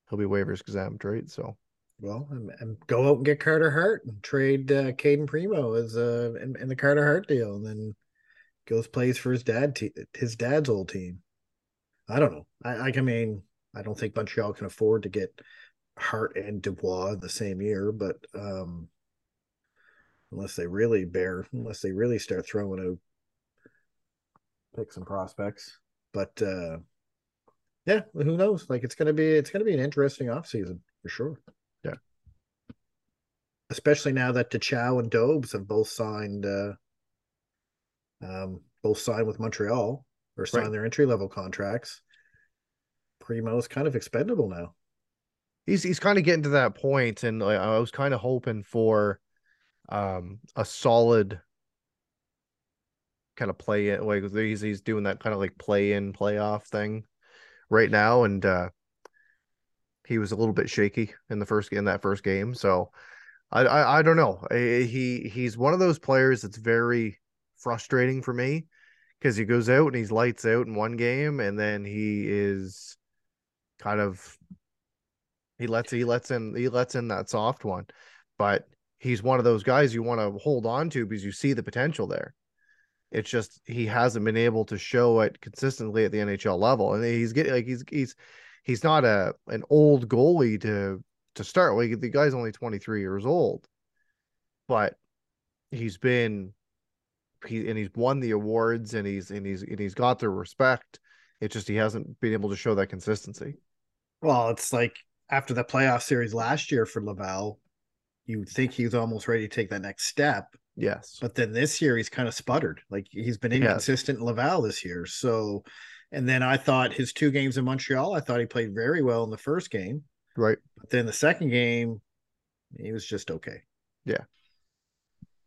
he'll be waivers exempt, right? So well, and, and go out and get Carter Hart and trade uh, Cayden Primeau as uh in, in the Carter Hart deal, and then goes plays for his dad his dad's old team. I don't know. I I I mean I don't think Montreal can afford to get Hart and Dubois the same year, but um unless they really bear unless they really start throwing out picks and prospects. But uh yeah, who knows? Like it's gonna be it's gonna be an interesting offseason for sure. Yeah. Especially now that Dichow and Dobes have both signed uh um both signed with Montreal or signed Right. their entry level contracts. Primeau's kind of expendable now. he's he's kind of getting to that point, and like, I was kind of hoping for um a solid kind of play in like he's he's doing that kind of like play in playoff thing right now, and uh he was a little bit shaky in the first in that first game, so I I, I don't know. He he's one of those players that's very frustrating for me because he goes out and he's lights out in one game, and then he is kind of He lets he lets in he lets in that soft one, but he's one of those guys you want to hold on to because you see the potential there. It's just he hasn't been able to show it consistently at the NHL level, and he's getting like he's he's he's not a an old goalie to to start. Like the guy's only twenty three years old, but he's been he and he's won the awards and he's and he's and he's got the respect. It's just he hasn't been able to show that consistency. Well, it's like after the playoff series last year for Laval, you would think he was almost ready to take that next step. Yes. But then this year he's kind of sputtered. Like he's been Yes. inconsistent in Laval this year. So and then I thought his two games in Montreal, I thought he played very well in the first game. Right. But then the second game, he was just okay. Yeah.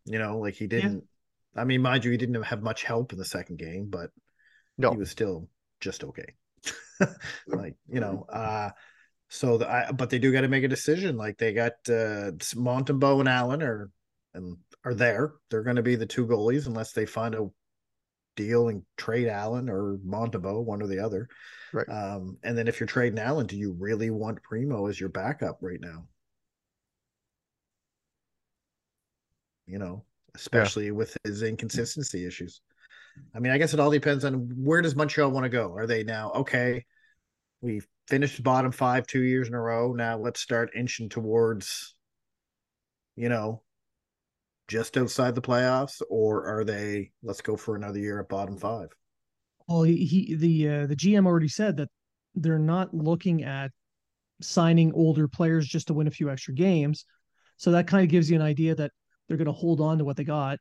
You know, like he didn't I mean, mind you, he didn't have much help in the second game, but No. he was still just okay. (laughs) like, you know, uh so the, I, but they do got to make a decision. Like they got uh Montembeault and Allen are and are there. They're going to be the two goalies unless they find a deal and trade Allen or Montembeault, one or the other. Right. Um, and then if you're trading Allen, do you really want Primeau as your backup right now? You know, especially with his inconsistency issues. I mean, I guess it all depends on where does Montreal want to go. Are they now okay? We finished bottom five two years in a row. Now let's start inching towards, you know, just outside the playoffs, or are they? Let's go for another year at bottom five. Well, he, he the uh, the GM already said that they're not looking at signing older players just to win a few extra games. So that kind of gives you an idea that they're going to hold on to what they got.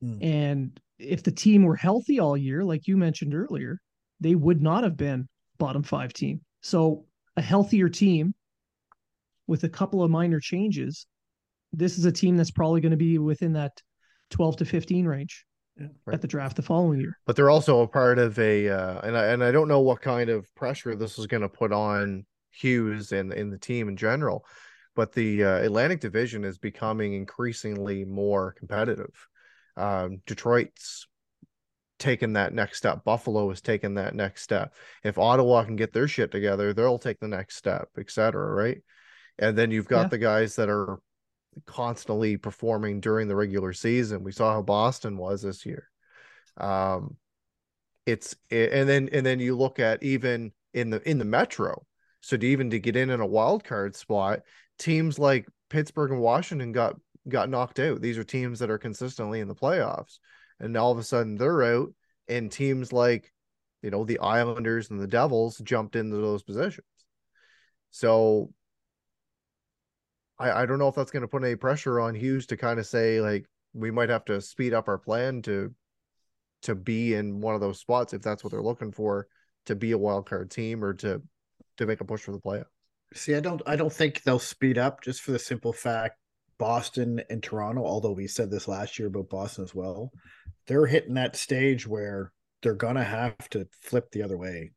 Hmm. And if the team were healthy all year, like you mentioned earlier, they would not have been bottom five team. So a healthier team with a couple of minor changes, this is a team that's probably going to be within that 12 to 15 range Yeah, at the draft the following year. but they're also a part of a uh, and I and I don't know what kind of pressure this is going to put on Hughes and in the team in general, but the uh, Atlantic Division is becoming increasingly more competitive. Um, Detroit's taken that next step. Buffalo has taken that next step. If Ottawa can get their shit together, they'll take the next step, etc. right? And then you've got Yeah. the guys that are constantly performing during the regular season. We saw how Boston was this year. Um, it's and then and then you look at even in the in the Metro. So to even to get in in a wild card spot, teams like Pittsburgh and Washington got got knocked out. These are teams that are consistently in the playoffs, and all of a sudden they're out, and teams like you know the Islanders and the Devils jumped into those positions. So I I don't know if that's going to put any pressure on Hughes to kind of say like we might have to speed up our plan to to be in one of those spots if that's what they're looking for to be a wild card team or to to make a push for the playoffs. See, I don't I don't think they'll speed up just for the simple fact Boston and Toronto, although we said this last year about Boston as well, they're hitting that stage where they're gonna have to flip the other way.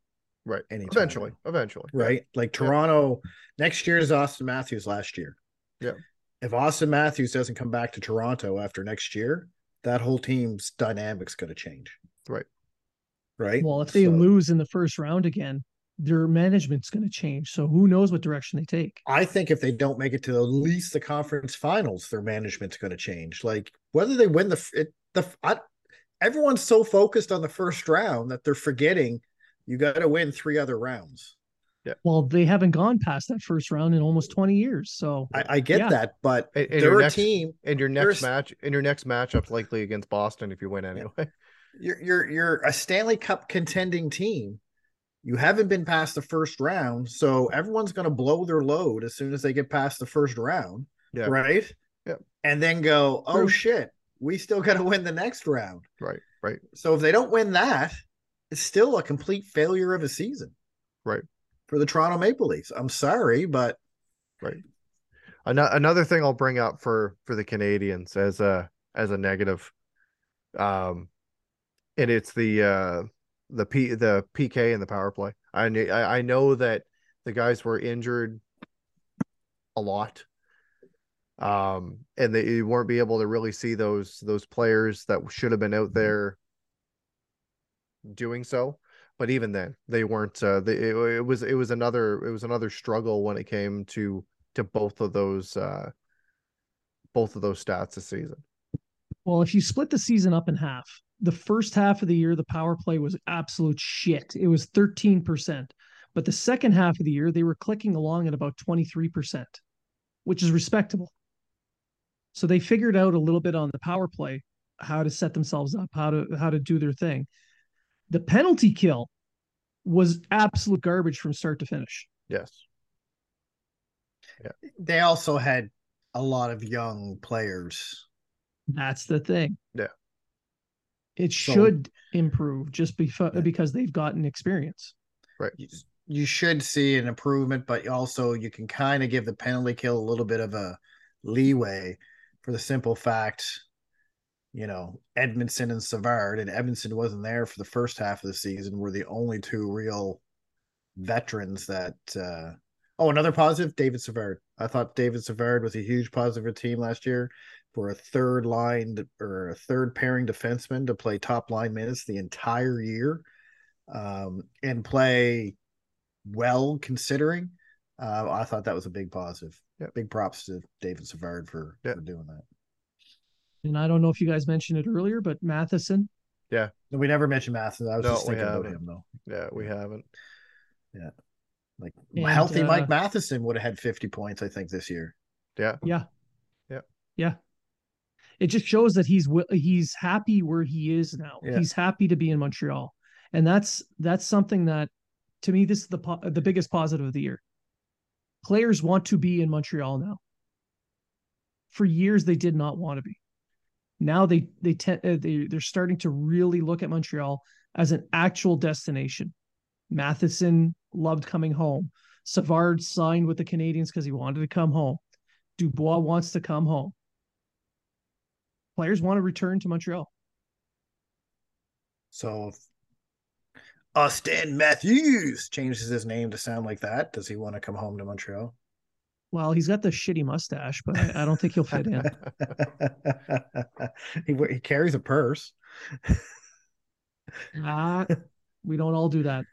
Right. Anytime. Eventually. Eventually. Right? Like Toronto next year is Auston Matthews last year. Yeah. If Auston Matthews doesn't come back to Toronto after next year, that whole team's dynamic's gonna change. Right. Right. Well, if they So- lose in the first round again, their management's going to change. So who knows what direction they take? I think if they don't make it to at least the conference finals, their management's going to change. Like whether they win the it, the I, everyone's so focused on the first round that they're forgetting you got to win three other rounds. Well, they haven't gone past that first round in almost 20 years. So I, I get Yeah. that, but And, and they're your a next team. and your next match and your next matchup's likely against Boston if you win anyway. (laughs) You're you're you're a Stanley Cup contending team. You haven't been past the first round, so everyone's going to blow their load as soon as they get past the first round, Yeah. right? Yep. And then go, oh True. shit, we still got to win the next round. Right. Right. So if they don't win that, it's still a complete failure of a season. Right. For the Toronto Maple Leafs. I'm sorry, but Ano- Another thing I'll bring up for for the Canadiens as a as a negative, um, and it's the uh the P the PK and the power play. I I know that the guys were injured a lot, um, and they you weren't be able to really see those those players that should have been out there doing so. But even then they weren't uh they, it, it was it was another it was another struggle when it came to to both of those uh both of those stats this season Well, if you split the season up in half, the first half of the year, the power play was absolute shit. It was 13%. But the second half of the year, they were clicking along at about 23%, which is respectable. So they figured out a little bit on the power play how to set themselves up, how to how to do their thing. The penalty kill was absolute garbage from start to finish. yes Yeah. They also had a lot of young players. That's the thing. Yeah. It So- should improve just befo- Yeah. because they've gotten experience. You, you should see an improvement, but also you can kind of give the penalty kill a little bit of a leeway for the simple fact, you know, Edmundson and Savard, and Edmundson wasn't there for the first half of the season, were the only two real veterans that. Uh, oh, another positive, David Savard. I thought David Savard was a huge positive for the team last year for a third line or a third pairing defenseman to play top line minutes the entire year um, and play well considering. Uh, I thought that was a big positive. Yep. Big props to David Savard for, Yep. for doing that. And I don't know if you guys mentioned it earlier, but Matheson, No, we never mentioned Matheson. I was No, just thinking about him though. yeah we haven't Yeah. Like And, healthy uh, Mike Matheson would have had 50 points, I think, this year. yeah yeah, Yeah. yeah. It just shows that he's he's happy where he is now. Yeah. He's happy to be in Montreal, and that's that's something that, to me, this is the po- the biggest positive of the year. Players want to be in Montreal now. For years, they did not want to be. Now they they uh, they they're starting to really look at Montreal as an actual destination. Matheson loved coming home. Savard signed with the Canadiens because he wanted to come home. Dubois wants to come home. Players want to return to Montreal. So Auston Matthews changes his name to sound like that, does he want to come home to Montreal? Well, he's got the shitty mustache, but I, I don't think he'll fit in. (laughs) he, he carries a purse. (laughs) Ah, we don't all do that.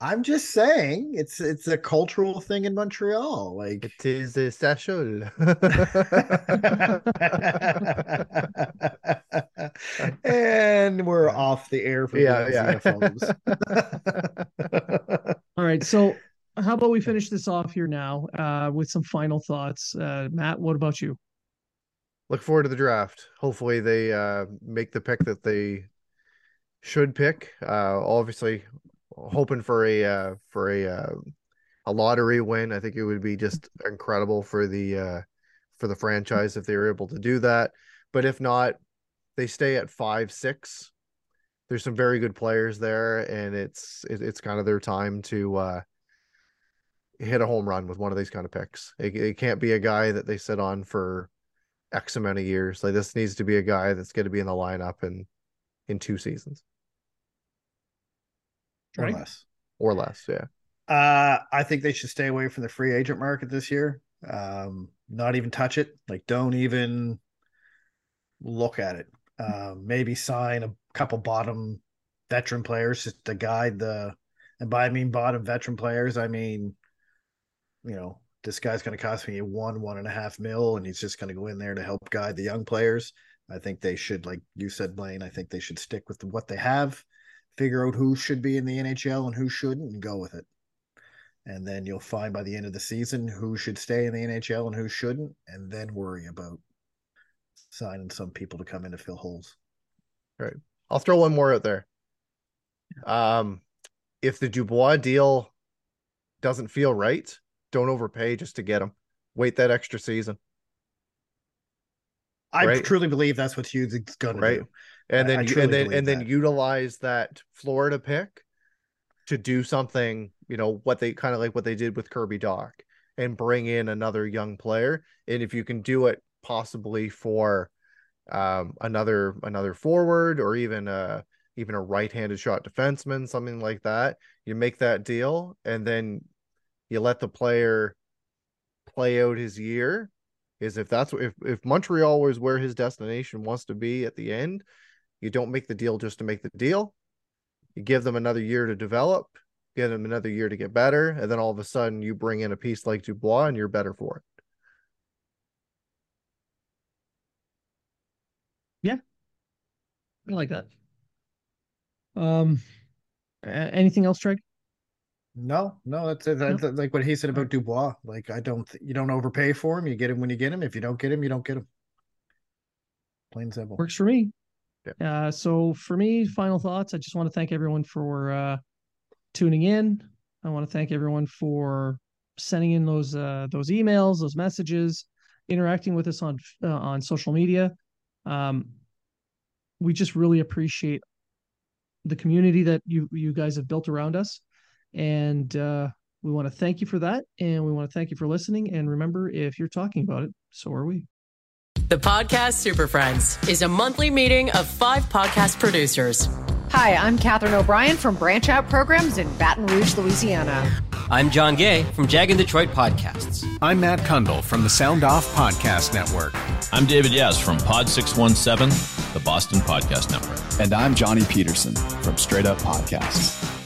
I'm just saying it's it's a cultural thing in Montreal. Like it is a special (laughs) and we're off the air for yeah the yeah. All right. So, how about we finish this off here now uh, with some final thoughts? Uh, Matt, what about you? look forward to the draft. Hopefully they uh make the pick that they should pick. Uh obviously hoping for a uh for a uh, a lottery win. I think it would be just incredible for the for the franchise if they were able to do that. But if not, they stay at 5 6. There's some very good players there and it's it, it's kind of their time to hit a home run with one of these kind of picks. It, it can't be a guy that they sit on for X amount of years. Like this needs to be a guy that's going to be in the lineup in in two seasons or Right. less. or less. Yeah. Uh, I think they should stay away from the free agent market this year. Um, not even touch it. Like, don't even look at it. Um, maybe sign a couple bottom veteran players just to guide the. And by I mean bottom veteran players, I mean, you know, this guy's going to cost me one one and a half mil, and he's just going to go in there to help guide the young players. I think they should, like you said, Blaine. I think they should stick with what they have, figure out who should be in the NHL and who shouldn't, and go with it and then you'll find by the end of the season who should stay in the NHL and who shouldn't, and then worry about signing some people to come in to fill holes. All right. I'll throw one more out there. Um, if the Dubois deal doesn't feel right, don't overpay just to get him. Wait that extra season, I Right. truly believe that's what Hughes is going right? to do. And then I and then and then utilize that Florida pick to do something, you know, what they kind of like what they did with Kirby Dach and bring in another young player. And if you can do it possibly for um another another forward or even a even a right-handed shot defenseman, something like that, you make that deal and then you let the player play out his year. Is if that's if, if Montreal was where his destination wants to be at the end, you don't make the deal just to make the deal. You give them another year to develop, give them another year to get better, and then all of a sudden you bring in a piece like Dubois and you're better for it. Yeah, I like that. Um, anything else, Treg? No, no, that's, that's like what he said about Dubois. Like, I don't, you don't overpay for him. You get him when you get him. If you don't get him, you don't get him. Plain simple. Works for me. Yeah. Uh, so for me, final thoughts. I just want to thank everyone for uh, tuning in. I want to thank everyone for sending in those uh, those emails, those messages, interacting with us on uh, on social media. Um, we just really appreciate the community that you you guys have built around us, and uh, we want to thank you for that. And we want to thank you for listening. And remember, if you're talking about it, so are we. The podcast Super Friends is a monthly meeting of five podcast producers. Hi, I'm Katherine O'Brien from Branch Out Programs in Baton Rouge, Louisiana. I'm John Gay from Jag and Detroit Podcasts. I'm Matt Cundill from the Sound Off Podcast Network. I'm David Yas from Pod 617, the Boston Podcast Network. And I'm Johnny Peterson from Straight Up Podcasts.